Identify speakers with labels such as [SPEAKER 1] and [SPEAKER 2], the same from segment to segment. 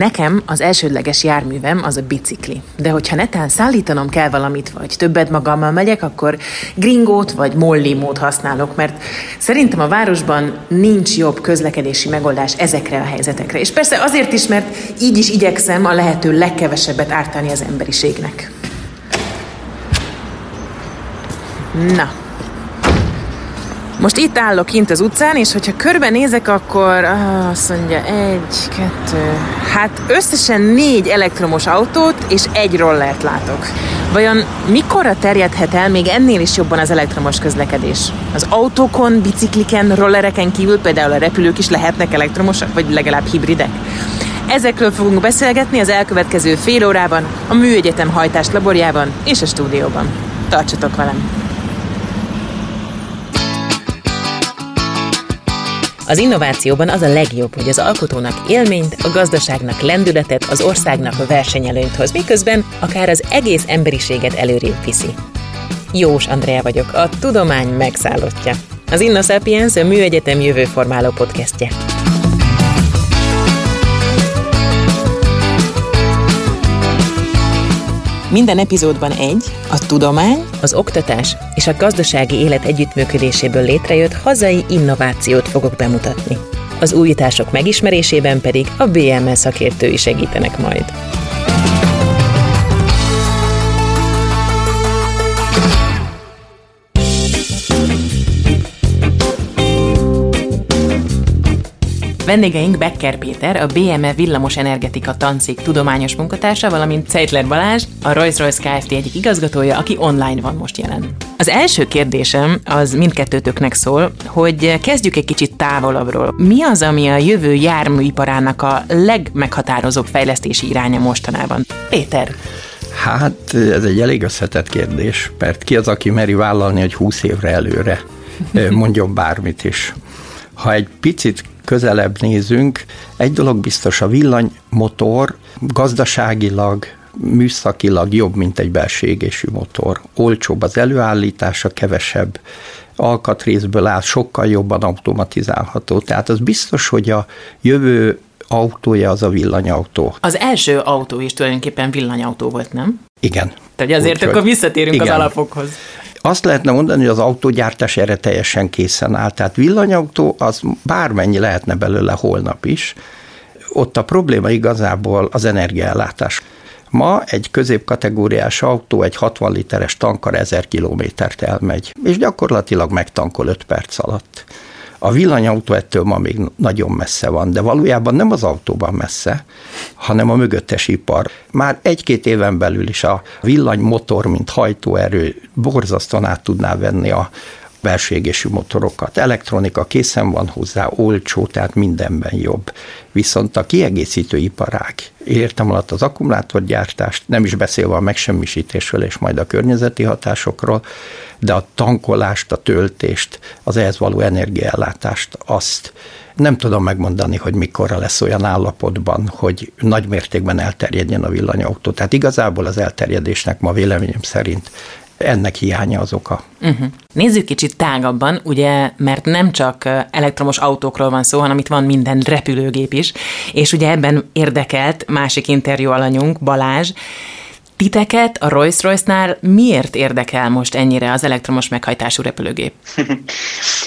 [SPEAKER 1] Nekem az elsődleges járművem az a bicikli. De hogyha netán szállítanom kell valamit, vagy többet magammal megyek, akkor gringót vagy mollimót használok, mert szerintem a városban nincs jobb közlekedési megoldás ezekre a helyzetekre. És persze azért is, mert így is igyekszem a lehető legkevesebbet ártani az emberiségnek. Na, most itt állok kint az utcán, és hogyha körbenézek, akkor ah, azt mondja egy, kettő, hát összesen négy elektromos autót és egy rollert látok. Vajon mikorra terjedhet el még ennél is jobban az elektromos közlekedés? Az autókon, bicikliken, rollereken kívül például a repülők is lehetnek elektromosak, vagy legalább hibridek? Ezekről fogunk beszélgetni az elkövetkező fél órában, a Műegyetem hajtás laborjában és a stúdióban. Tartsatok velem! Az innovációban az a legjobb, hogy az alkotónak élményt, a gazdaságnak lendületet, az országnak versenyelőnyt hoz, miközben akár az egész emberiséget előrébb viszi. Jós Andrea vagyok, a tudomány megszállottja. Az Inno Sapiens a Műegyetem jövőformáló podcastje. Minden epizódban egy, a tudomány, az oktatás és a gazdasági élet együttműködéséből létrejött hazai innovációt fogok bemutatni. Az újítások megismerésében pedig a BMS szakértői segítenek majd. Vendégeink Becker Péter, a BME Villamos Energetika Tancik tudományos munkatársa, valamint Ceitler Balázs, a Rolls-Royce Kft. egyik igazgatója, aki online van most jelen. Az első kérdésem az mindkettőtöknek szól, hogy kezdjük egy kicsit távolabbról. Mi az, ami a jövő járműiparának a legmeghatározóbb fejlesztési iránya mostanában? Péter.
[SPEAKER 2] Hát ez egy elég összetett kérdés, mert ki az, aki meri vállalni, hogy 20 évre előre mondjon bármit is. Ha egy picit közelebb nézünk, egy dolog biztos, a villanymotor gazdaságilag, műszakilag jobb, mint egy belső égésű motor. Olcsóbb az előállítása, kevesebb alkatrészből áll, sokkal jobban automatizálható. Tehát az biztos, hogy a jövő autója az a villanyautó.
[SPEAKER 1] Az első autó is tulajdonképpen villanyautó volt, nem?
[SPEAKER 2] Igen.
[SPEAKER 1] Tehát azért Úgy, akkor visszatérünk igen. az alapokhoz.
[SPEAKER 2] Azt lehetne mondani, hogy az autógyártás erre teljesen készen áll. Tehát villanyautó az bármennyi lehetne belőle holnap is. Ott a probléma igazából az energiaellátás. Ma egy középkategóriás autó egy 60 literes tankkal 1000 kilométert elmegy, és gyakorlatilag megtankol 5 perc alatt. A villanyautó ettől ma még nagyon messze van, de valójában nem az autóban messze, hanem a mögöttes ipar. Már egy-két éven belül is a villanymotor, mint hajtóerő borzasztóan át tudná venni a belső égésű motorokat. Elektronika készen van hozzá, olcsó, tehát mindenben jobb. Viszont a kiegészítő iparág, értem alatt az akkumulátorgyártást, nem is beszélve a megsemmisítésről és majd a környezeti hatásokról, de a tankolást, a töltést, az ehhez való energiaellátást, azt nem tudom megmondani, hogy mikorra lesz olyan állapotban, hogy nagy mértékben elterjedjen a villanyautó. Tehát igazából az elterjedésnek ma véleményem szerint ennek hiánya az oka.
[SPEAKER 1] Uh-huh. Nézzük kicsit tágabban, ugye, mert nem csak elektromos autókról van szó, hanem itt van minden repülőgép is, és ugye ebben érdekelt másik interjú alanyunk, Balázs, Titeket a Rolls-Royce-nál miért érdekel most ennyire az elektromos meghajtású repülőgép?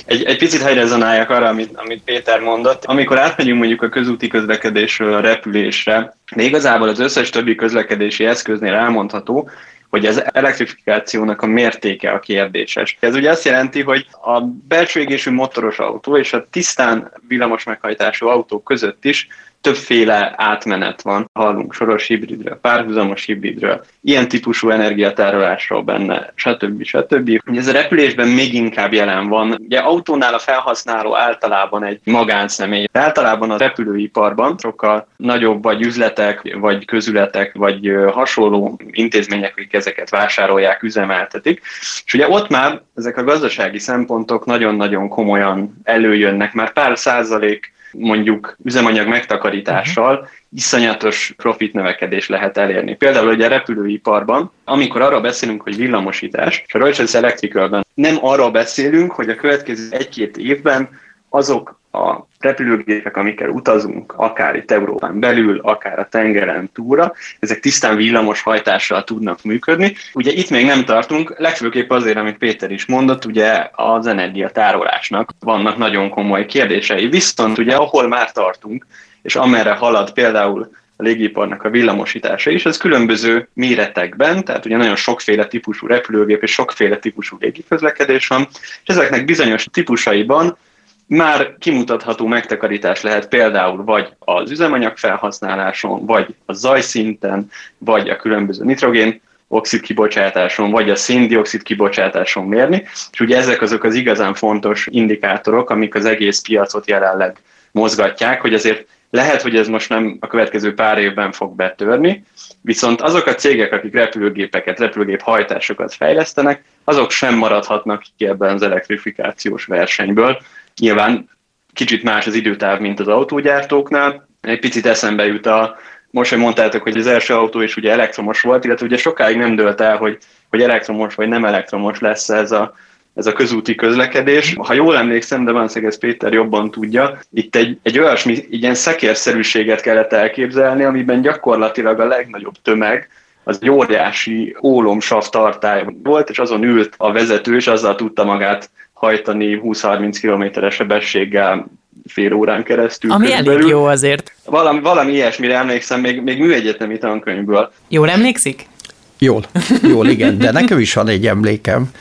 [SPEAKER 3] egy, egy picit helyrezonáljak arra, amit, amit Péter mondott. Amikor átmegyünk mondjuk a közúti közlekedésről a repülésre, de igazából az összes többi közlekedési eszköznél elmondható, hogy az elektrifikációnak a mértéke a kérdéses. Ez ugye azt jelenti, hogy a belső égésű motoros autó és a tisztán villamos meghajtású autók között is többféle átmenet van. Hallunk soros hibridről, párhuzamos hibridről, ilyen típusú energiatárolásról benne, stb. stb. Ez a repülésben még inkább jelen van. Ugye autónál a felhasználó általában egy magánszemély. Általában a repülőiparban sokkal nagyobb vagy üzletek, vagy közületek, vagy hasonló intézmények, akik ezeket vásárolják, üzemeltetik. És ugye ott már ezek a gazdasági szempontok nagyon-nagyon komolyan előjönnek, már pár százalék mondjuk üzemanyag megtakarítással uh-huh. iszonyatos profit növekedés lehet elérni. Például ugye a repülőiparban, amikor arról beszélünk, hogy villamosítás, és a Rolls Electricalben nem arról beszélünk, hogy a következő egy-két évben azok a repülőgépek, amikkel utazunk, akár itt Európán belül, akár a tengeren túlra, ezek tisztán villamos hajtással tudnak működni. Ugye itt még nem tartunk, legfőképp azért, amit Péter is mondott, ugye az energiatárolásnak vannak nagyon komoly kérdései. Viszont ugye ahol már tartunk, és amerre halad például a légiparnak a villamosítása is, ez különböző méretekben, tehát ugye nagyon sokféle típusú repülőgép és sokféle típusú légiközlekedés van, és ezeknek bizonyos típusaiban már kimutatható megtakarítás lehet például vagy az üzemanyag felhasználáson, vagy a zajszinten, vagy a különböző nitrogén oxid kibocsátáson, vagy a széndiokszid kibocsátáson mérni, és ugye ezek azok az igazán fontos indikátorok, amik az egész piacot jelenleg mozgatják, hogy azért lehet, hogy ez most nem a következő pár évben fog betörni, viszont azok a cégek, akik repülőgépeket, repülőgép hajtásokat fejlesztenek, azok sem maradhatnak ki ebben az elektrifikációs versenyből. Nyilván kicsit más az időtáv, mint az autógyártóknál. Egy picit eszembe jut a, most, hogy mondtátok, hogy az első autó is ugye elektromos volt, illetve ugye sokáig nem dölt el, hogy, hogy elektromos vagy nem elektromos lesz ez a, ez a közúti közlekedés. Ha jól emlékszem, de van ez Péter jobban tudja, itt egy, egy olyasmi ilyen szekérszerűséget kellett elképzelni, amiben gyakorlatilag a legnagyobb tömeg az egy óriási ólomsav tartály volt, és azon ült a vezető, és azzal tudta magát hajtani 20-30 kilométeres sebességgel fél órán keresztül.
[SPEAKER 1] Ami körülbelül. elég jó azért.
[SPEAKER 3] Valami, valami ilyesmire emlékszem, még, még műegyetemi tankönyvből.
[SPEAKER 1] Jól emlékszik?
[SPEAKER 2] Jól, jól, igen, de nekem is van egy emlékem,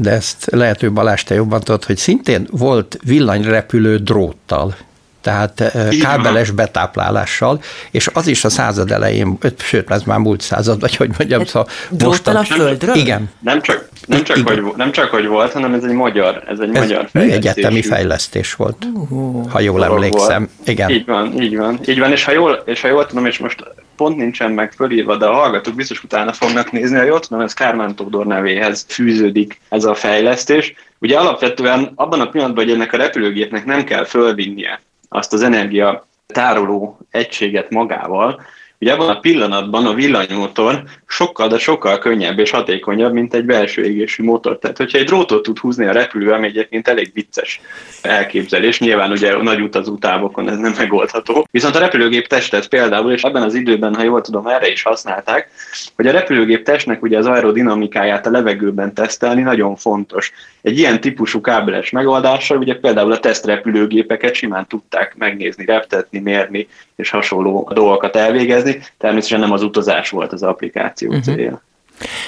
[SPEAKER 2] de ezt lehető Balázs, te jobban tudod, hogy szintén volt villanyrepülő dróttal tehát eh, kábeles betáplálással, és az is a század elején, sőt, ez már múlt század, vagy hogy mondjam,
[SPEAKER 1] szóval most a földről?
[SPEAKER 2] Igen.
[SPEAKER 3] Nem csak, nem, csak, hogy, nem csak, hogy volt, hanem ez egy magyar, ez egy ez magyar fejlesztés.
[SPEAKER 2] egyetemi fejlesztés volt, uh, ha jól emlékszem. Volt. Igen.
[SPEAKER 3] Így van, így van, így van, és ha jól, és ha jól tudom, és most pont nincsen meg fölírva, de a hallgatók biztos utána fognak nézni, ha jól tudom, ez Kármán Tódor nevéhez fűződik ez a fejlesztés. Ugye alapvetően abban a pillanatban, hogy ennek a repülőgépnek nem kell fölvinnie azt az energia tároló egységet magával, Ugye abban a pillanatban a villanymotor sokkal, de sokkal könnyebb és hatékonyabb, mint egy belső égésű motor. Tehát, hogyha egy drótot tud húzni a repülő, ami egyébként elég vicces elképzelés, nyilván ugye a nagy utazó távokon ez nem megoldható. Viszont a repülőgép testet például, és ebben az időben, ha jól tudom, erre is használták, hogy a repülőgép testnek ugye az aerodinamikáját a levegőben tesztelni nagyon fontos. Egy ilyen típusú kábeles megoldással ugye például a tesztrepülőgépeket simán tudták megnézni, reptetni, mérni és hasonló dolgokat elvégezni. Természetesen nem az utazás volt az applikáció uh-huh. célja.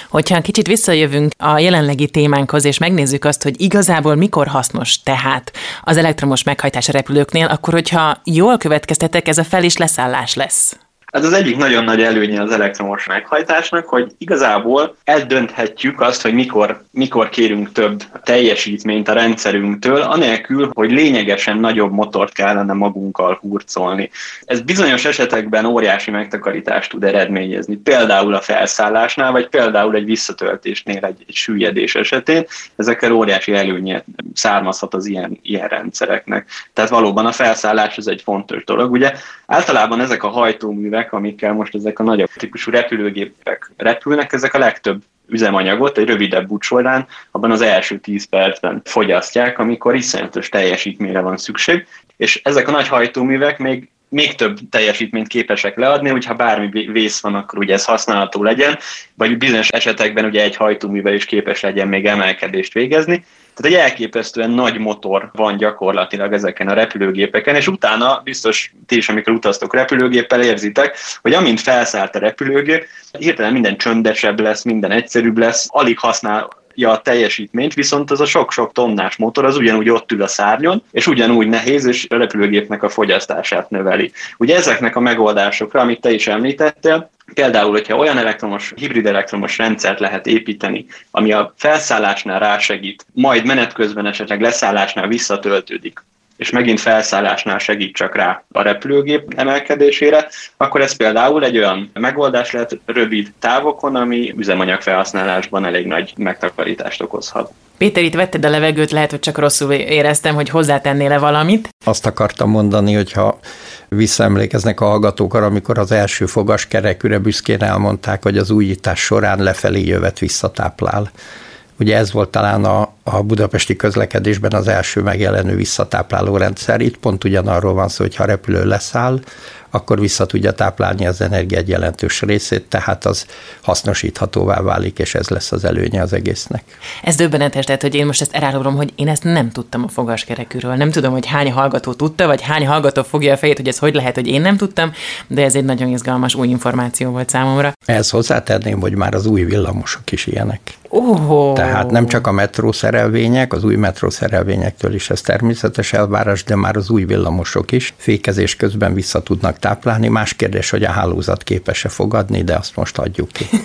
[SPEAKER 1] Hogyha kicsit visszajövünk a jelenlegi témánkhoz, és megnézzük azt, hogy igazából mikor hasznos tehát az elektromos meghajtás a repülőknél, akkor hogyha jól következtetek, ez a fel- és leszállás lesz.
[SPEAKER 3] Ez az egyik nagyon nagy előnye az elektromos meghajtásnak, hogy igazából eldönthetjük azt, hogy mikor, mikor kérünk több teljesítményt a rendszerünktől, anélkül, hogy lényegesen nagyobb motort kellene magunkkal hurcolni. Ez bizonyos esetekben óriási megtakarítást tud eredményezni, például a felszállásnál, vagy például egy visszatöltésnél egy, egy süllyedés esetén. Ezekkel óriási előnye származhat az ilyen, ilyen rendszereknek. Tehát valóban a felszállás az egy fontos dolog. Ugye általában ezek a hajtóművek, gépek, amikkel most ezek a nagyobb típusú repülőgépek repülnek, ezek a legtöbb üzemanyagot egy rövidebb út során abban az első 10 percben fogyasztják, amikor iszonyatos teljesítményre van szükség, és ezek a nagy hajtóművek még még több teljesítményt képesek leadni, hogyha bármi vész van, akkor ugye ez használható legyen, vagy bizonyos esetekben ugye egy hajtóművel is képes legyen még emelkedést végezni. Tehát egy elképesztően nagy motor van gyakorlatilag ezeken a repülőgépeken, és utána biztos ti is, amikor utaztok repülőgéppel, érzitek, hogy amint felszállt a repülőgép, hirtelen minden csöndesebb lesz, minden egyszerűbb lesz, alig használ a teljesítményt, viszont az a sok-sok tonnás motor az ugyanúgy ott ül a szárnyon, és ugyanúgy nehéz, és a repülőgépnek a fogyasztását növeli. Ugye ezeknek a megoldásokra, amit te is említettél, Például, hogyha olyan elektromos, hibrid elektromos rendszert lehet építeni, ami a felszállásnál rásegít, majd menet közben esetleg leszállásnál visszatöltődik, és megint felszállásnál segít csak rá a repülőgép emelkedésére, akkor ez például egy olyan megoldás lehet rövid távokon, ami üzemanyag felhasználásban elég nagy megtakarítást okozhat.
[SPEAKER 1] Péter, itt vetted a levegőt, lehet, hogy csak rosszul éreztem, hogy hozzátennél-e valamit.
[SPEAKER 2] Azt akartam mondani, hogy ha visszaemlékeznek a hallgatók arra, amikor az első fogaskerekűre büszkén elmondták, hogy az újítás során lefelé jövet visszatáplál Ugye ez volt talán a, a budapesti közlekedésben az első megjelenő visszatápláló rendszer. Itt pont ugyanarról van szó, hogy ha repülő leszáll, akkor vissza tudja táplálni az energia egy jelentős részét, tehát az hasznosíthatóvá válik, és ez lesz az előnye az egésznek.
[SPEAKER 1] Ez döbbenetes, tehát hogy én most ezt elárulom, hogy én ezt nem tudtam a fogaskerekűről. Nem tudom, hogy hány hallgató tudta, vagy hány hallgató fogja a fejét, hogy ez hogy lehet, hogy én nem tudtam, de ez egy nagyon izgalmas új információ volt számomra.
[SPEAKER 2] Ehhez hozzátenném, hogy már az új villamosok is ilyenek.
[SPEAKER 1] Oh.
[SPEAKER 2] Tehát nem csak a metró szerelvények, az új metró szerelvényektől is ez természetes elvárás, de már az új villamosok is fékezés közben vissza tudnak táplálni. Más kérdés, hogy a hálózat képes-e fogadni, de azt most adjuk ki.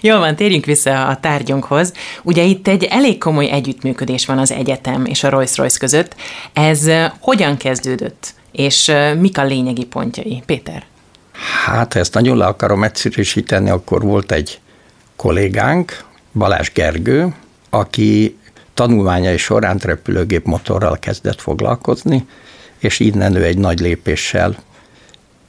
[SPEAKER 1] Jól van, térjünk vissza a tárgyunkhoz. Ugye itt egy elég komoly együttműködés van az egyetem és a Rolls-Royce között. Ez hogyan kezdődött, és mik a lényegi pontjai? Péter?
[SPEAKER 2] Hát, ha ezt nagyon le akarom egyszerűsíteni, akkor volt egy kollégánk, Balázs Gergő, aki tanulmányai során repülőgép motorral kezdett foglalkozni, és innen ő egy nagy lépéssel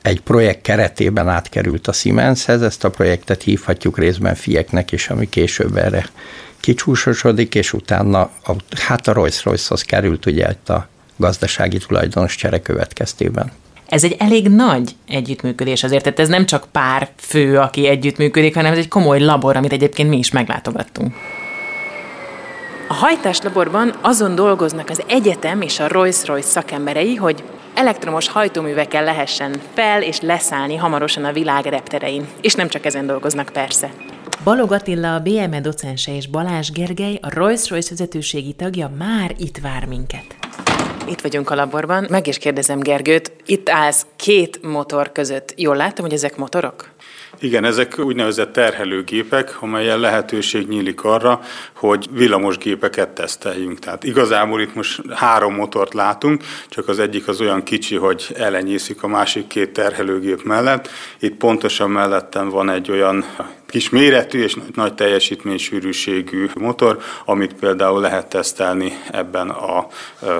[SPEAKER 2] egy projekt keretében átkerült a Siemenshez, ezt a projektet hívhatjuk részben fieknek is, ami később erre kicsúsosodik, és utána a, hát a Rolls-Royce-hoz került ugye a gazdasági tulajdonos csere következtében.
[SPEAKER 1] Ez egy elég nagy együttműködés azért, tehát ez nem csak pár fő, aki együttműködik, hanem ez egy komoly labor, amit egyébként mi is meglátogattunk. A hajtáslaborban azon dolgoznak az egyetem és a Rolls-Royce szakemberei, hogy elektromos hajtóművekkel lehessen fel- és leszállni hamarosan a világ repterein. És nem csak ezen dolgoznak persze. Balog Attila, a BME docense és Balázs Gergely, a Rolls-Royce vezetőségi tagja már itt vár minket. Itt vagyunk a laborban. Meg is kérdezem Gergőt, itt állsz két motor között. Jól látom, hogy ezek motorok?
[SPEAKER 4] Igen, ezek úgynevezett terhelőgépek, amelyen lehetőség nyílik arra, hogy villamos gépeket teszteljünk. Tehát igazából itt most három motort látunk, csak az egyik az olyan kicsi, hogy elenyészik a másik két terhelőgép mellett. Itt pontosan mellettem van egy olyan kis méretű és nagy teljesítménysűrűségű motor, amit például lehet tesztelni ebben a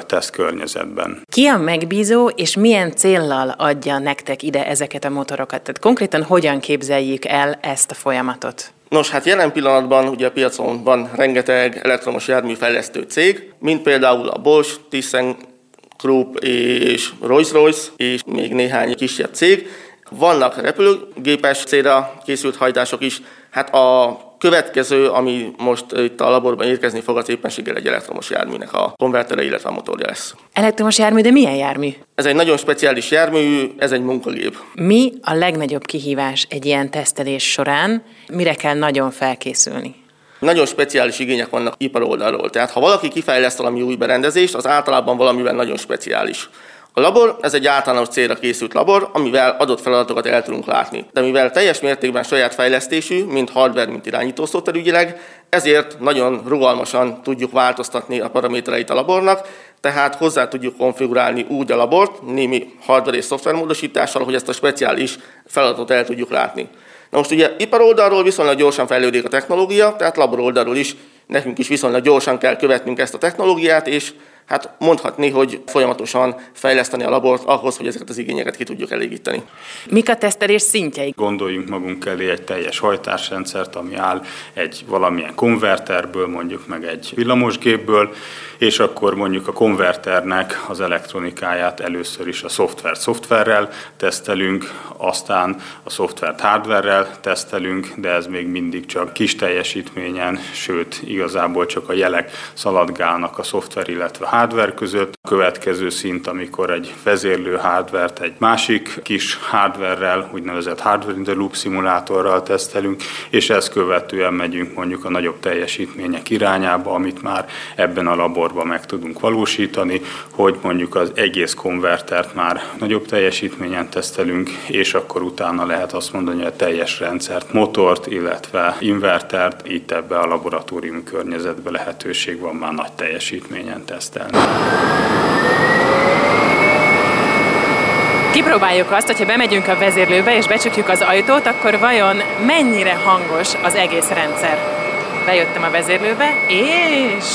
[SPEAKER 4] tesztkörnyezetben.
[SPEAKER 1] Ki a megbízó, és milyen céllal adja nektek ide ezeket a motorokat? Tehát konkrétan hogyan képzeljük el ezt a folyamatot?
[SPEAKER 5] Nos, hát jelen pillanatban ugye a piacon van rengeteg elektromos járműfejlesztő cég, mint például a Bosch, ThyssenKrupp és Rolls-Royce, és még néhány kisebb cég, vannak repülőgépes célra készült hajtások is. Hát a következő, ami most itt a laborban érkezni fog, az éppenséggel egy elektromos járműnek a konvertere, illetve a motorja lesz.
[SPEAKER 1] Elektromos jármű, de milyen jármű?
[SPEAKER 5] Ez egy nagyon speciális jármű, ez egy munkagép.
[SPEAKER 1] Mi a legnagyobb kihívás egy ilyen tesztelés során? Mire kell nagyon felkészülni?
[SPEAKER 5] Nagyon speciális igények vannak ipar oldalról. Tehát ha valaki kifejleszt valami új berendezést, az általában valamivel nagyon speciális. A labor, ez egy általános célra készült labor, amivel adott feladatokat el tudunk látni. De mivel teljes mértékben saját fejlesztésű, mint hardware, mint irányító szóterügyileg, ezért nagyon rugalmasan tudjuk változtatni a paramétereit a labornak, tehát hozzá tudjuk konfigurálni úgy a labort, némi hardware és szoftver módosítással, hogy ezt a speciális feladatot el tudjuk látni. Na most ugye ipar oldalról viszonylag gyorsan fejlődik a technológia, tehát labor oldalról is nekünk is viszonylag gyorsan kell követnünk ezt a technológiát, és hát mondhatni, hogy folyamatosan fejleszteni a labort ahhoz, hogy ezeket az igényeket ki tudjuk elégíteni.
[SPEAKER 1] Mik a tesztelés szintjei?
[SPEAKER 4] Gondoljunk magunk elé egy teljes hajtásrendszert, ami áll egy valamilyen konverterből, mondjuk meg egy villamosgépből, és akkor mondjuk a konverternek az elektronikáját először is a szoftver szoftverrel tesztelünk, aztán a szoftvert hardverrel tesztelünk, de ez még mindig csak kis teljesítményen, sőt igazából csak a jelek szaladgálnak a szoftver, illetve a hardware között. A következő szint, amikor egy vezérlő hardvert egy másik kis hardverrel, úgynevezett hardware in the loop szimulátorral tesztelünk, és ezt követően megyünk mondjuk a nagyobb teljesítmények irányába, amit már ebben a laborban meg tudunk valósítani, hogy mondjuk az egész konvertert már nagyobb teljesítményen tesztelünk, és akkor utána lehet azt mondani, hogy a teljes rendszert, motort, illetve invertert itt ebbe a laboratórium környezetbe lehetőség van már nagy teljesítményen tesztelni tesztelni.
[SPEAKER 1] Kipróbáljuk azt, hogyha bemegyünk a vezérlőbe és becsukjuk az ajtót, akkor vajon mennyire hangos az egész rendszer. Bejöttem a vezérlőbe, és...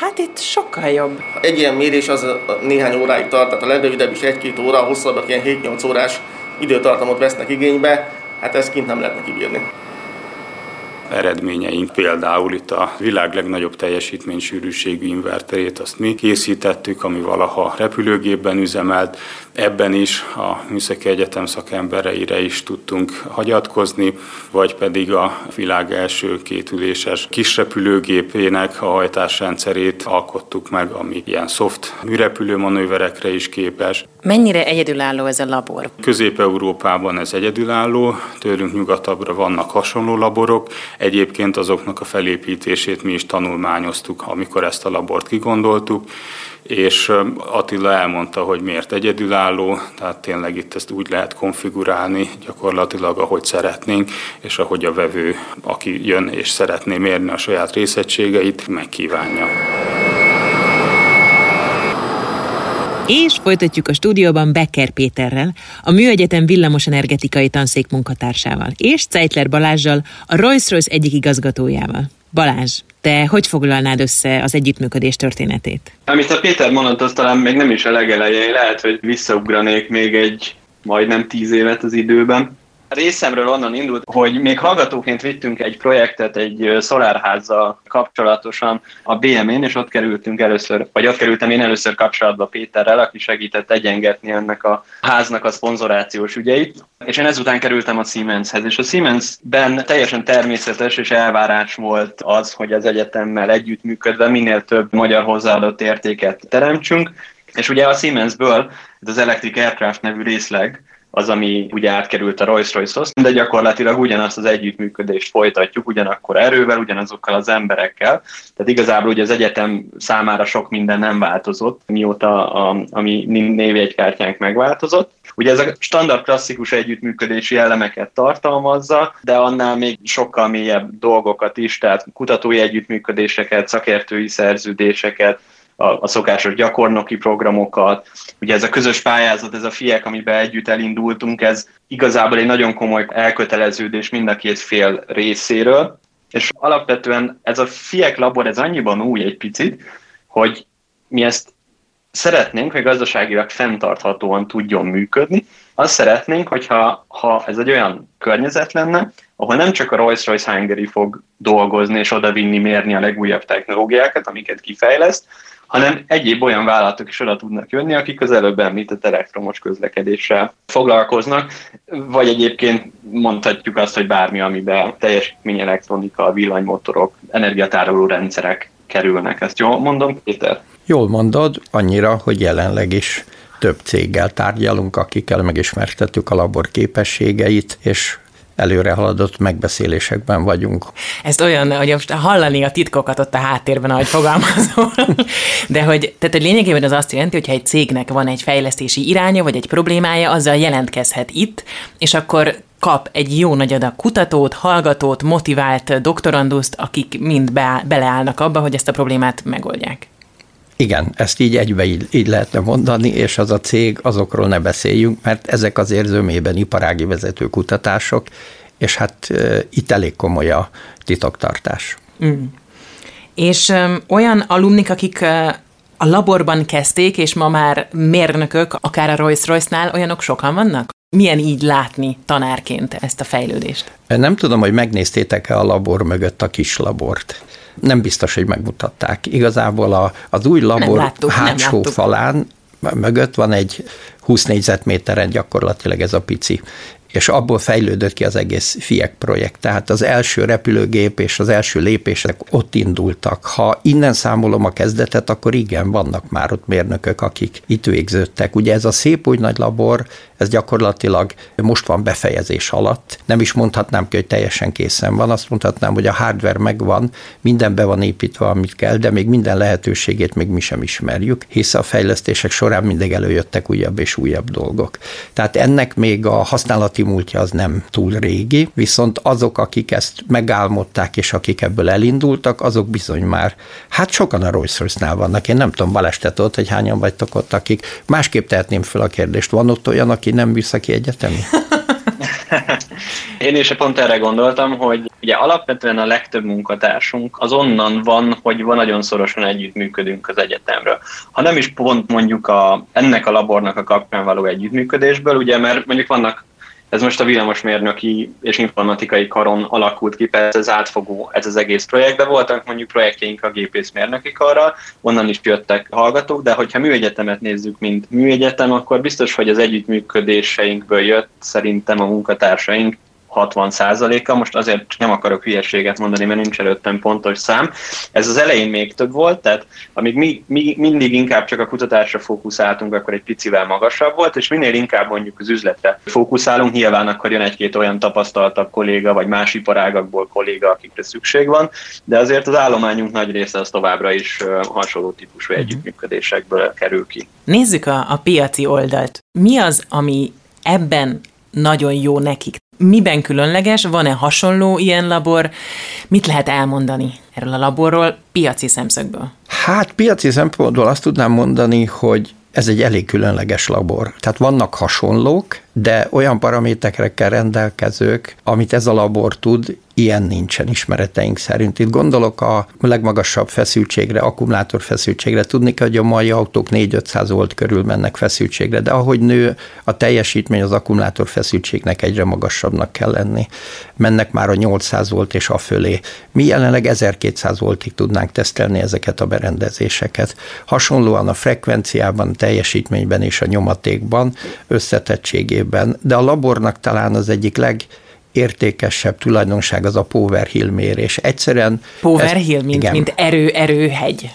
[SPEAKER 1] Hát itt sokkal jobb.
[SPEAKER 5] Egy ilyen mérés az néhány óráig tart, tehát a legrövidebb is egy-két óra, a hosszabbak ilyen 7-8 órás időtartamot vesznek igénybe, hát ezt kint nem lehetne kibírni.
[SPEAKER 4] Eredményeink. Például itt a világ legnagyobb teljesítménysűrűségű inverterét azt mi készítettük, ami valaha repülőgépben üzemelt. Ebben is a Műszaki Egyetem szakembereire is tudtunk hagyatkozni, vagy pedig a világ első kétüléses kisrepülőgépének a hajtásrendszerét alkottuk meg, ami ilyen soft műrepülő manőverekre is képes.
[SPEAKER 1] Mennyire egyedülálló ez a labor?
[SPEAKER 4] Közép-Európában ez egyedülálló, tőlünk nyugatabbra vannak hasonló laborok. Egyébként azoknak a felépítését mi is tanulmányoztuk, amikor ezt a labort kigondoltuk és Attila elmondta, hogy miért egyedülálló, tehát tényleg itt ezt úgy lehet konfigurálni gyakorlatilag, ahogy szeretnénk, és ahogy a vevő, aki jön és szeretné mérni a saját részegységeit, megkívánja.
[SPEAKER 1] És folytatjuk a stúdióban Becker Péterrel, a Műegyetem villamosenergetikai tanszék munkatársával, és Zeitler Balázsjal, a Rolls-Royce egyik igazgatójával. Balázs, te hogy foglalnád össze az együttműködés történetét?
[SPEAKER 3] Amit a Péter mondott, az talán még nem is a legelején, lehet, hogy visszaugranék még egy majdnem tíz évet az időben részemről onnan indult, hogy még hallgatóként vittünk egy projektet egy szolárházzal kapcsolatosan a BM-én, és ott kerültünk először, vagy ott kerültem én először kapcsolatba Péterrel, aki segített egyengetni ennek a háznak a szponzorációs ügyeit. És én ezután kerültem a Siemenshez, és a Siemensben teljesen természetes és elvárás volt az, hogy az egyetemmel együttműködve minél több magyar hozzáadott értéket teremtsünk, és ugye a Siemensből, az Electric Aircraft nevű részleg, az, ami ugye átkerült a Rolls-Royce-hoz, de gyakorlatilag ugyanazt az együttműködést folytatjuk, ugyanakkor erővel, ugyanazokkal az emberekkel. Tehát igazából ugye az egyetem számára sok minden nem változott, mióta a, a mi névjegykártyánk megváltozott. Ugye ez a standard klasszikus együttműködési elemeket tartalmazza, de annál még sokkal mélyebb dolgokat is, tehát kutatói együttműködéseket, szakértői szerződéseket, a, a szokásos gyakornoki programokat. Ugye ez a közös pályázat, ez a FIEK, amiben együtt elindultunk, ez igazából egy nagyon komoly elköteleződés mind a két fél részéről, és alapvetően ez a FIEK labor, ez annyiban új egy picit, hogy mi ezt szeretnénk, hogy gazdaságilag fenntarthatóan tudjon működni. Azt szeretnénk, hogyha ha ez egy olyan környezet lenne, ahol nem csak a Rolls-Royce Hungary fog dolgozni és odavinni, mérni a legújabb technológiákat, amiket kifejleszt, hanem egyéb olyan vállalatok is oda tudnak jönni, akik az előbb említett elektromos közlekedéssel foglalkoznak, vagy egyébként mondhatjuk azt, hogy bármi, amiben teljesítmény elektronika, villanymotorok, energiatároló rendszerek kerülnek. Ezt jól mondom, Péter?
[SPEAKER 2] Jól mondod, annyira, hogy jelenleg is több céggel tárgyalunk, akikkel megismertettük a labor képességeit, és előre haladott megbeszélésekben vagyunk.
[SPEAKER 1] Ezt olyan, hogy most hallani a titkokat ott a háttérben, ahogy fogalmazol. De hogy, tehát hogy lényegében az azt jelenti, hogy ha egy cégnek van egy fejlesztési iránya, vagy egy problémája, azzal jelentkezhet itt, és akkor kap egy jó nagy adag kutatót, hallgatót, motivált doktoranduszt, akik mind be, beleállnak abba, hogy ezt a problémát megoldják.
[SPEAKER 2] Igen, ezt így egybe így, így lehetne mondani, és az a cég, azokról ne beszéljünk, mert ezek az zömében iparági vezető kutatások, és hát itt elég komoly a titoktartás. Mm.
[SPEAKER 1] És um, olyan alumnik, akik uh, a laborban kezdték, és ma már mérnökök, akár a Rolls-Royce-nál, olyanok sokan vannak? Milyen így látni tanárként ezt a fejlődést?
[SPEAKER 2] Nem tudom, hogy megnéztétek-e a labor mögött a kis labort nem biztos, hogy megmutatták. Igazából a, az új labor láttuk, hátsó falán mögött van egy 20 négyzetméteren gyakorlatilag ez a pici és abból fejlődött ki az egész FIEK projekt. Tehát az első repülőgép és az első lépések ott indultak. Ha innen számolom a kezdetet, akkor igen, vannak már ott mérnökök, akik itt végződtek. Ugye ez a szép új nagy labor, ez gyakorlatilag most van befejezés alatt. Nem is mondhatnám ki, hogy teljesen készen van, azt mondhatnám, hogy a hardware megvan, minden be van építve, amit kell, de még minden lehetőségét még mi sem ismerjük, hisz a fejlesztések során mindig előjöttek újabb és újabb dolgok. Tehát ennek még a használati múltja az nem túl régi, viszont azok, akik ezt megálmodták, és akik ebből elindultak, azok bizony már, hát sokan a Rolls Royce-nál vannak. Én nem tudom, Balázs, te hogy hányan vagytok ott, akik másképp tehetném fel a kérdést. Van ott olyan, aki nem műszaki egyetemi?
[SPEAKER 3] Én is pont erre gondoltam, hogy ugye alapvetően a legtöbb munkatársunk az onnan van, hogy van nagyon szorosan együttműködünk az egyetemről. Ha nem is pont mondjuk a, ennek a labornak a kapcsán való együttműködésből, ugye mert mondjuk vannak Ez most a villamosmérnöki és informatikai karon alakult ki, persze ez átfogó ez az egész projekt, de voltak mondjuk projektjeink a gépészmérnöki karral, onnan is jöttek hallgatók, de hogyha műegyetemet nézzük, mint műegyetem, akkor biztos, hogy az együttműködéseinkből jött szerintem a munkatársaink 60%-a, most azért nem akarok hülyeséget mondani, mert nincs előttem pontos szám. Ez az elején még több volt, tehát amíg mi, mi mindig inkább csak a kutatásra fókuszáltunk, akkor egy picivel magasabb volt, és minél inkább mondjuk az üzletre fókuszálunk, nyilván akkor jön egy-két olyan tapasztaltabb kolléga, vagy más iparágakból kolléga, akikre szükség van, de azért az állományunk nagy része az továbbra is hasonló típusú mhm. együttműködésekből kerül ki.
[SPEAKER 1] Nézzük a, a piaci oldalt. Mi az, ami ebben nagyon jó nekik. Miben különleges? Van-e hasonló ilyen labor? Mit lehet elmondani erről a laborról piaci szemszögből?
[SPEAKER 2] Hát piaci szempontból azt tudnám mondani, hogy ez egy elég különleges labor. Tehát vannak hasonlók, de olyan paraméterekkel rendelkezők, amit ez a labor tud, ilyen nincsen ismereteink szerint. Itt gondolok a legmagasabb feszültségre, akkumulátor feszültségre. Tudni kell, hogy a mai autók 4-500 volt körül mennek feszültségre, de ahogy nő a teljesítmény, az akkumulátor feszültségnek egyre magasabbnak kell lenni. Mennek már a 800 volt és a fölé. Mi jelenleg 1200 voltig tudnánk tesztelni ezeket a berendezéseket. Hasonlóan a frekvenciában, teljesítményben és a nyomatékban, összetettségében, de a labornak talán az egyik leg értékesebb tulajdonság az a Power Hill mérés. Egyszerűen...
[SPEAKER 1] Power Hill, mint, igen. mint erő, erőhegy.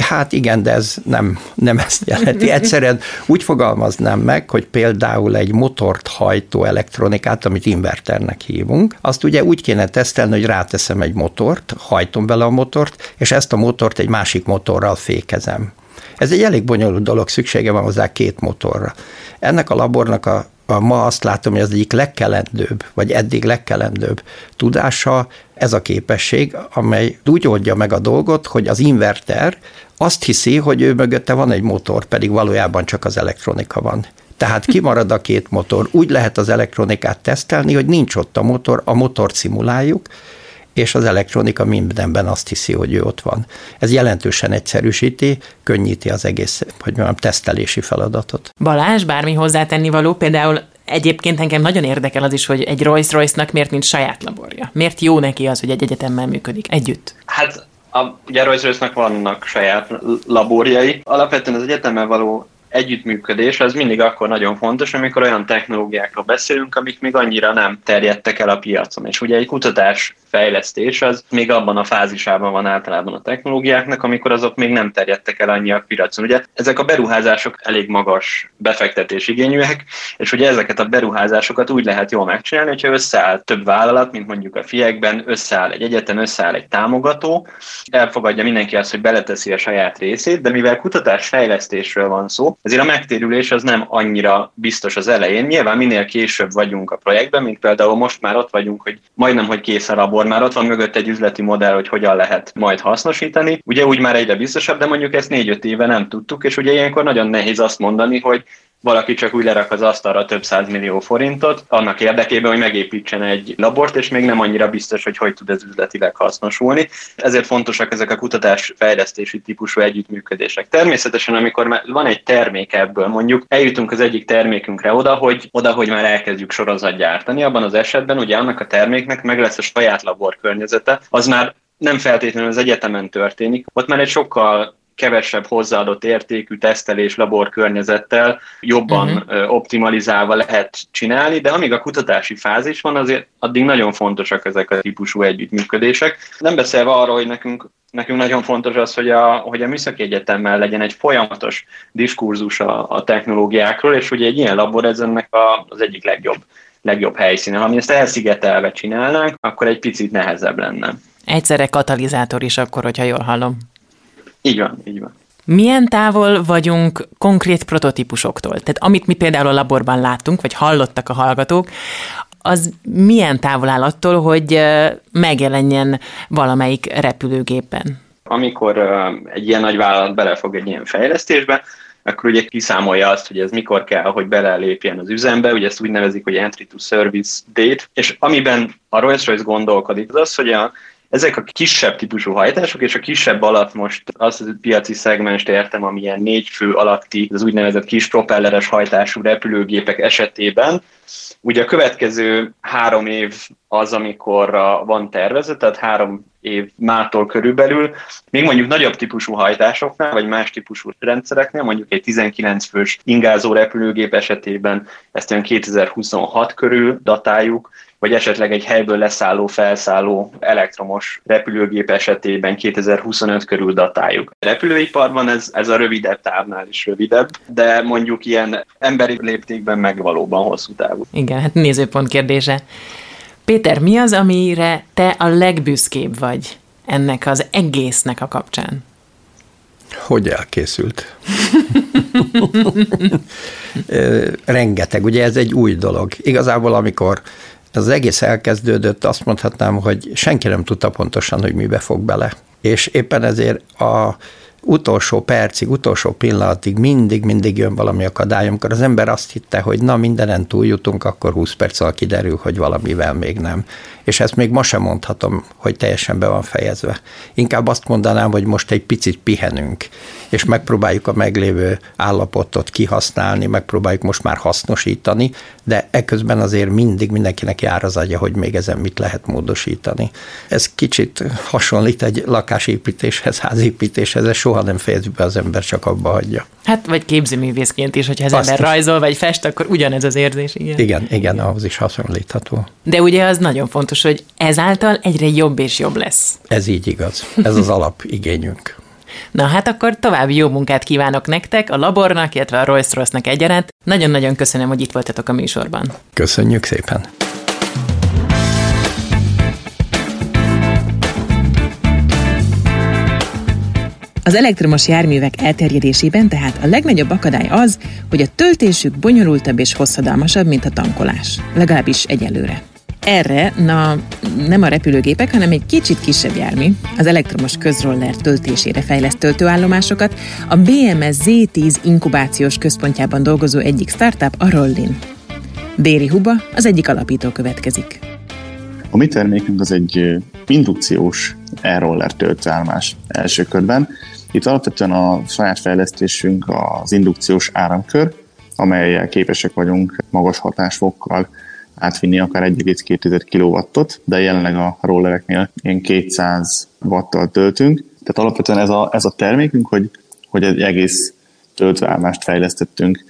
[SPEAKER 2] Hát igen, de ez nem, nem ezt jelenti. Egyszerűen úgy fogalmaznám meg, hogy például egy motort hajtó elektronikát, amit inverternek hívunk, azt ugye úgy kéne tesztelni, hogy ráteszem egy motort, hajtom bele a motort, és ezt a motort egy másik motorral fékezem. Ez egy elég bonyolult dolog, szüksége van hozzá két motorra. Ennek a labornak a a ma azt látom, hogy az egyik legkelendőbb, vagy eddig legkelendőbb tudása ez a képesség, amely úgy oldja meg a dolgot, hogy az inverter azt hiszi, hogy ő mögötte van egy motor, pedig valójában csak az elektronika van. Tehát kimarad a két motor. Úgy lehet az elektronikát tesztelni, hogy nincs ott a motor, a motort szimuláljuk, és az elektronika mindenben azt hiszi, hogy ő ott van. Ez jelentősen egyszerűsíti, könnyíti az egész, hogy mondjam, tesztelési feladatot.
[SPEAKER 1] Balázs, bármi hozzátenni való, például Egyébként engem nagyon érdekel az is, hogy egy Rolls-Royce-nak miért nincs saját laborja. Miért jó neki az, hogy egy egyetemmel működik együtt?
[SPEAKER 3] Hát a, ugye Rolls-Royce-nak vannak saját laborjai. Alapvetően az egyetemmel való együttműködés az mindig akkor nagyon fontos, amikor olyan technológiákról beszélünk, amik még annyira nem terjedtek el a piacon. És ugye egy kutatás fejlesztés az még abban a fázisában van általában a technológiáknak, amikor azok még nem terjedtek el annyi a piacon. Ugye ezek a beruházások elég magas befektetés igényűek, és ugye ezeket a beruházásokat úgy lehet jól megcsinálni, hogyha összeáll több vállalat, mint mondjuk a fiekben, összeáll egy egyetem, összeáll egy támogató, elfogadja mindenki azt, hogy beleteszi a saját részét, de mivel kutatás fejlesztésről van szó, ezért a megtérülés az nem annyira biztos az elején. Nyilván minél később vagyunk a projektben, mint például most már ott vagyunk, hogy majdnem, hogy kész a labor, már ott van mögött egy üzleti modell, hogy hogyan lehet majd hasznosítani. Ugye úgy már egyre biztosabb, de mondjuk ezt négy-öt éve nem tudtuk, és ugye ilyenkor nagyon nehéz azt mondani, hogy valaki csak úgy lerak az asztalra több száz millió forintot, annak érdekében, hogy megépítsen egy labort, és még nem annyira biztos, hogy hogy tud ez üzletileg hasznosulni. Ezért fontosak ezek a kutatás fejlesztési típusú együttműködések. Természetesen, amikor van egy termék ebből, mondjuk eljutunk az egyik termékünkre oda, hogy, oda, hogy már elkezdjük sorozat gyártani, abban az esetben ugye annak a terméknek meg lesz a saját labor környezete, az már nem feltétlenül az egyetemen történik, ott már egy sokkal kevesebb hozzáadott értékű tesztelés labor környezettel jobban uh-huh. optimalizálva lehet csinálni, de amíg a kutatási fázis van, azért addig nagyon fontosak ezek a típusú együttműködések. Nem beszélve arról, hogy nekünk nekünk nagyon fontos az, hogy a, hogy a műszaki egyetemmel legyen egy folyamatos diskurzus a, a technológiákról, és ugye egy ilyen labor ez ennek a, az egyik legjobb, legjobb helyszíne. Ha mi ezt elszigetelve csinálnánk, akkor egy picit nehezebb lenne.
[SPEAKER 1] Egyszerre katalizátor is akkor, hogyha jól hallom.
[SPEAKER 3] Így van, így van.
[SPEAKER 1] Milyen távol vagyunk konkrét prototípusoktól? Tehát amit mi például a laborban láttunk, vagy hallottak a hallgatók, az milyen távol áll attól, hogy megjelenjen valamelyik repülőgépen?
[SPEAKER 3] Amikor egy ilyen nagy vállalat belefog egy ilyen fejlesztésbe, akkor ugye kiszámolja azt, hogy ez mikor kell, hogy belelépjen az üzembe, ugye ezt úgy nevezik, hogy entry to service date, és amiben a Rolls-Royce gondolkodik, az az, hogy a ezek a kisebb típusú hajtások, és a kisebb alatt most azt a piaci szegmest értem, amilyen négy fő alatti, az úgynevezett kis propelleres hajtású repülőgépek esetében, Ugye a következő három év az, amikor van tervezet, tehát három év mától körülbelül, még mondjuk nagyobb típusú hajtásoknál, vagy más típusú rendszereknél, mondjuk egy 19 fős ingázó repülőgép esetében ezt olyan 2026 körül datáljuk, vagy esetleg egy helyből leszálló, felszálló elektromos repülőgép esetében 2025 körül datáljuk. A repülőiparban ez, ez a rövidebb távnál is rövidebb, de mondjuk ilyen emberi léptékben meg valóban hosszú távú.
[SPEAKER 1] Igen, hát nézőpont kérdése. Péter, mi az, amire te a legbüszkébb vagy ennek az egésznek a kapcsán?
[SPEAKER 2] Hogy elkészült? Rengeteg, ugye ez egy új dolog. Igazából, amikor ez az egész elkezdődött, azt mondhatnám, hogy senki nem tudta pontosan, hogy mibe fog bele. És éppen ezért a utolsó percig, utolsó pillanatig mindig, mindig jön valami akadály. Amikor az ember azt hitte, hogy na mindenen túljutunk, akkor 20 perc alatt kiderül, hogy valamivel még nem. És ezt még ma sem mondhatom, hogy teljesen be van fejezve. Inkább azt mondanám, hogy most egy picit pihenünk, és megpróbáljuk a meglévő állapotot kihasználni, megpróbáljuk most már hasznosítani, de eközben azért mindig mindenkinek jár az agya, hogy még ezen mit lehet módosítani. Ez kicsit hasonlít egy lakásépítéshez, házépítéshez, ez soha nem fejezi be az ember, csak abba hagyja.
[SPEAKER 1] Hát, vagy képzőművészként is, hogyha az Azt ember is. rajzol, vagy fest, akkor ugyanez az érzés, igen.
[SPEAKER 2] Igen, igen, ahhoz is hasonlítható.
[SPEAKER 1] De ugye az nagyon fontos, hogy ezáltal egyre jobb és jobb lesz.
[SPEAKER 2] Ez így igaz. Ez az alapigényünk.
[SPEAKER 1] Na hát akkor további jó munkát kívánok nektek, a labornak, illetve a Rolls-Royce-nak egyaránt. Nagyon-nagyon köszönöm, hogy itt voltatok a műsorban.
[SPEAKER 2] Köszönjük szépen!
[SPEAKER 1] Az elektromos járművek elterjedésében tehát a legnagyobb akadály az, hogy a töltésük bonyolultabb és hosszadalmasabb, mint a tankolás. Legalábbis egyelőre. Erre, na, nem a repülőgépek, hanem egy kicsit kisebb jármű, az elektromos közroller töltésére fejleszt töltőállomásokat, a BMS Z10 inkubációs központjában dolgozó egyik startup a Rollin. Déri Huba az egyik alapító következik.
[SPEAKER 6] A mi termékünk az egy indukciós e-roller töltőállomás első körben. Itt alapvetően a saját fejlesztésünk az indukciós áramkör, amelyel képesek vagyunk magas hatásfokkal átvinni akár 1,2 kW-ot, de jelenleg a rollereknél ilyen 200 wattal töltünk. Tehát alapvetően ez a, ez a termékünk, hogy, hogy egy egész töltőállást fejlesztettünk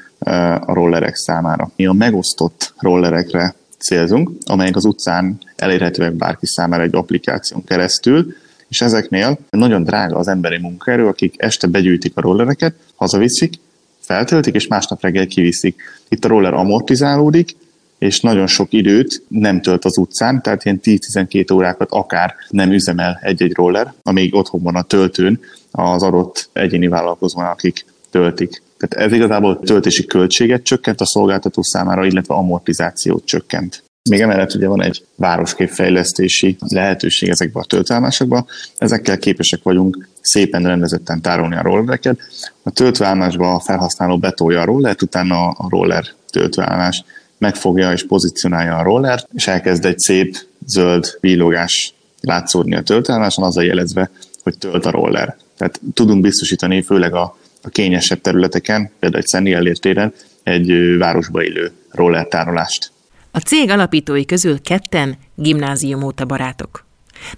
[SPEAKER 6] a rollerek számára. Mi a megosztott rollerekre célzunk, amelyek az utcán elérhetőek bárki számára egy applikáción keresztül, és ezeknél nagyon drága az emberi munkaerő, akik este begyűjtik a rollereket, hazaviszik, feltöltik, és másnap reggel kiviszik. Itt a roller amortizálódik, és nagyon sok időt nem tölt az utcán, tehát ilyen 10-12 órákat akár nem üzemel egy-egy roller, amíg otthon van a töltőn az adott egyéni vállalkozóan, akik töltik. Tehát ez igazából töltési költséget csökkent a szolgáltató számára, illetve amortizációt csökkent. Még emellett ugye van egy városképfejlesztési lehetőség ezekben a töltőállomásokban. Ezekkel képesek vagyunk szépen rendezetten tárolni a rollereket. A töltőállomásban a felhasználó betolja a rollert, utána a roller töltőállomás megfogja és pozícionálja a rollert, és elkezd egy szép zöld villogás látszódni a töltőállomáson, azzal jelezve, hogy tölt a roller. Tehát tudunk biztosítani főleg a, a kényesebb területeken, például egy Szent téren, egy városba élő roller tárolást.
[SPEAKER 1] A cég alapítói közül ketten gimnázium óta barátok.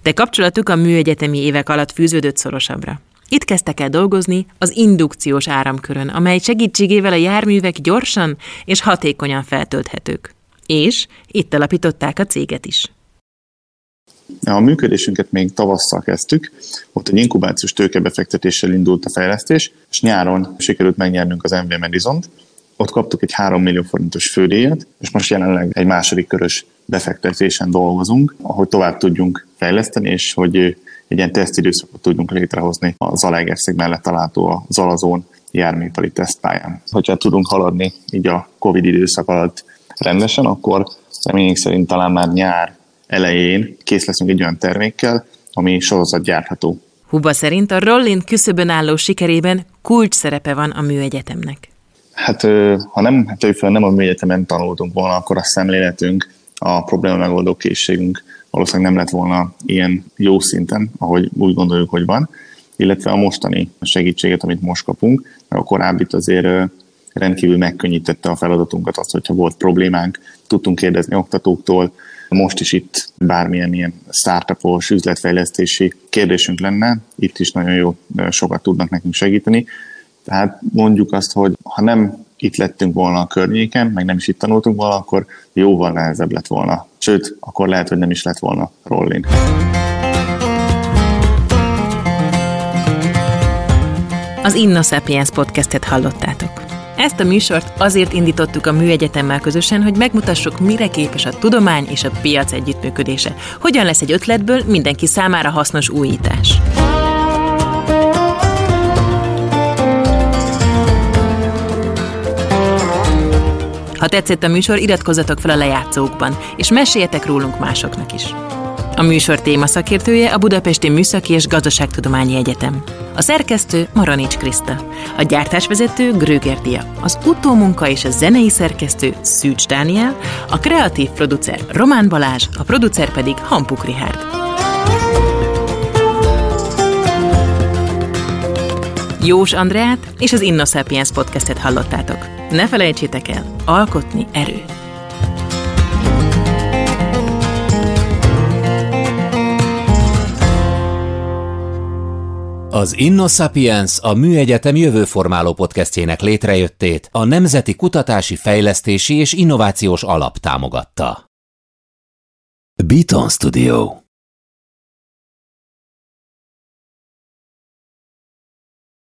[SPEAKER 1] De kapcsolatuk a műegyetemi évek alatt fűződött szorosabbra. Itt kezdtek el dolgozni az indukciós áramkörön, amely segítségével a járművek gyorsan és hatékonyan feltölthetők. És itt alapították a céget is.
[SPEAKER 6] A működésünket még tavasszal kezdtük, ott egy inkubációs tőkebefektetéssel indult a fejlesztés, és nyáron sikerült megnyernünk az MV Medizont, ott kaptuk egy 3 millió forintos fődíjat, és most jelenleg egy második körös befektetésen dolgozunk, ahogy tovább tudjunk fejleszteni, és hogy egy ilyen tesztidőszakot tudjunk létrehozni a Zalaegerszeg mellett található a Zalazón járműipari tesztpályán. Hogyha tudunk haladni így a Covid időszak alatt rendesen, akkor reményünk szerint talán már nyár elején kész leszünk egy olyan termékkel, ami sorozat gyártható.
[SPEAKER 1] Huba szerint a Rollin küszöbön álló sikerében kulcs szerepe van a műegyetemnek.
[SPEAKER 6] Hát ha nem, hát nem a műegyetemen tanultunk volna, akkor a szemléletünk, a probléma megoldó készségünk valószínűleg nem lett volna ilyen jó szinten, ahogy úgy gondoljuk, hogy van, illetve a mostani segítséget, amit most kapunk, mert a korábbit azért rendkívül megkönnyítette a feladatunkat, azt, hogyha volt problémánk, tudtunk kérdezni oktatóktól, most is itt bármilyen ilyen startupos, üzletfejlesztési kérdésünk lenne, itt is nagyon jó, sokat tudnak nekünk segíteni. Tehát mondjuk azt, hogy ha nem itt lettünk volna a környéken, meg nem is itt tanultunk volna, akkor jóval nehezebb lett volna. Sőt, akkor lehet, hogy nem is lett volna rolling.
[SPEAKER 1] Az Inno Sapiens podcastet hallottátok. Ezt a műsort azért indítottuk a Műegyetemmel közösen, hogy megmutassuk, mire képes a tudomány és a piac együttműködése. Hogyan lesz egy ötletből mindenki számára hasznos újítás. Ha tetszett a műsor, iratkozzatok fel a lejátszókban, és meséljetek rólunk másoknak is. A műsor téma szakértője a Budapesti Műszaki és Gazdaságtudományi Egyetem. A szerkesztő Maranics Kriszta, a gyártásvezető Gröger Dia, az utómunka és a zenei szerkesztő Szűcs Dániel, a kreatív producer Román Balázs, a producer pedig Hampuk Rihárd. Jós Andreát és az InnoSapiens podcastet hallottátok. Ne felejtsétek el, alkotni erő.
[SPEAKER 7] Az InnoSapiens a Műegyetem jövőformáló podcastjének létrejöttét a Nemzeti Kutatási Fejlesztési és Innovációs Alap támogatta. Beaton Studio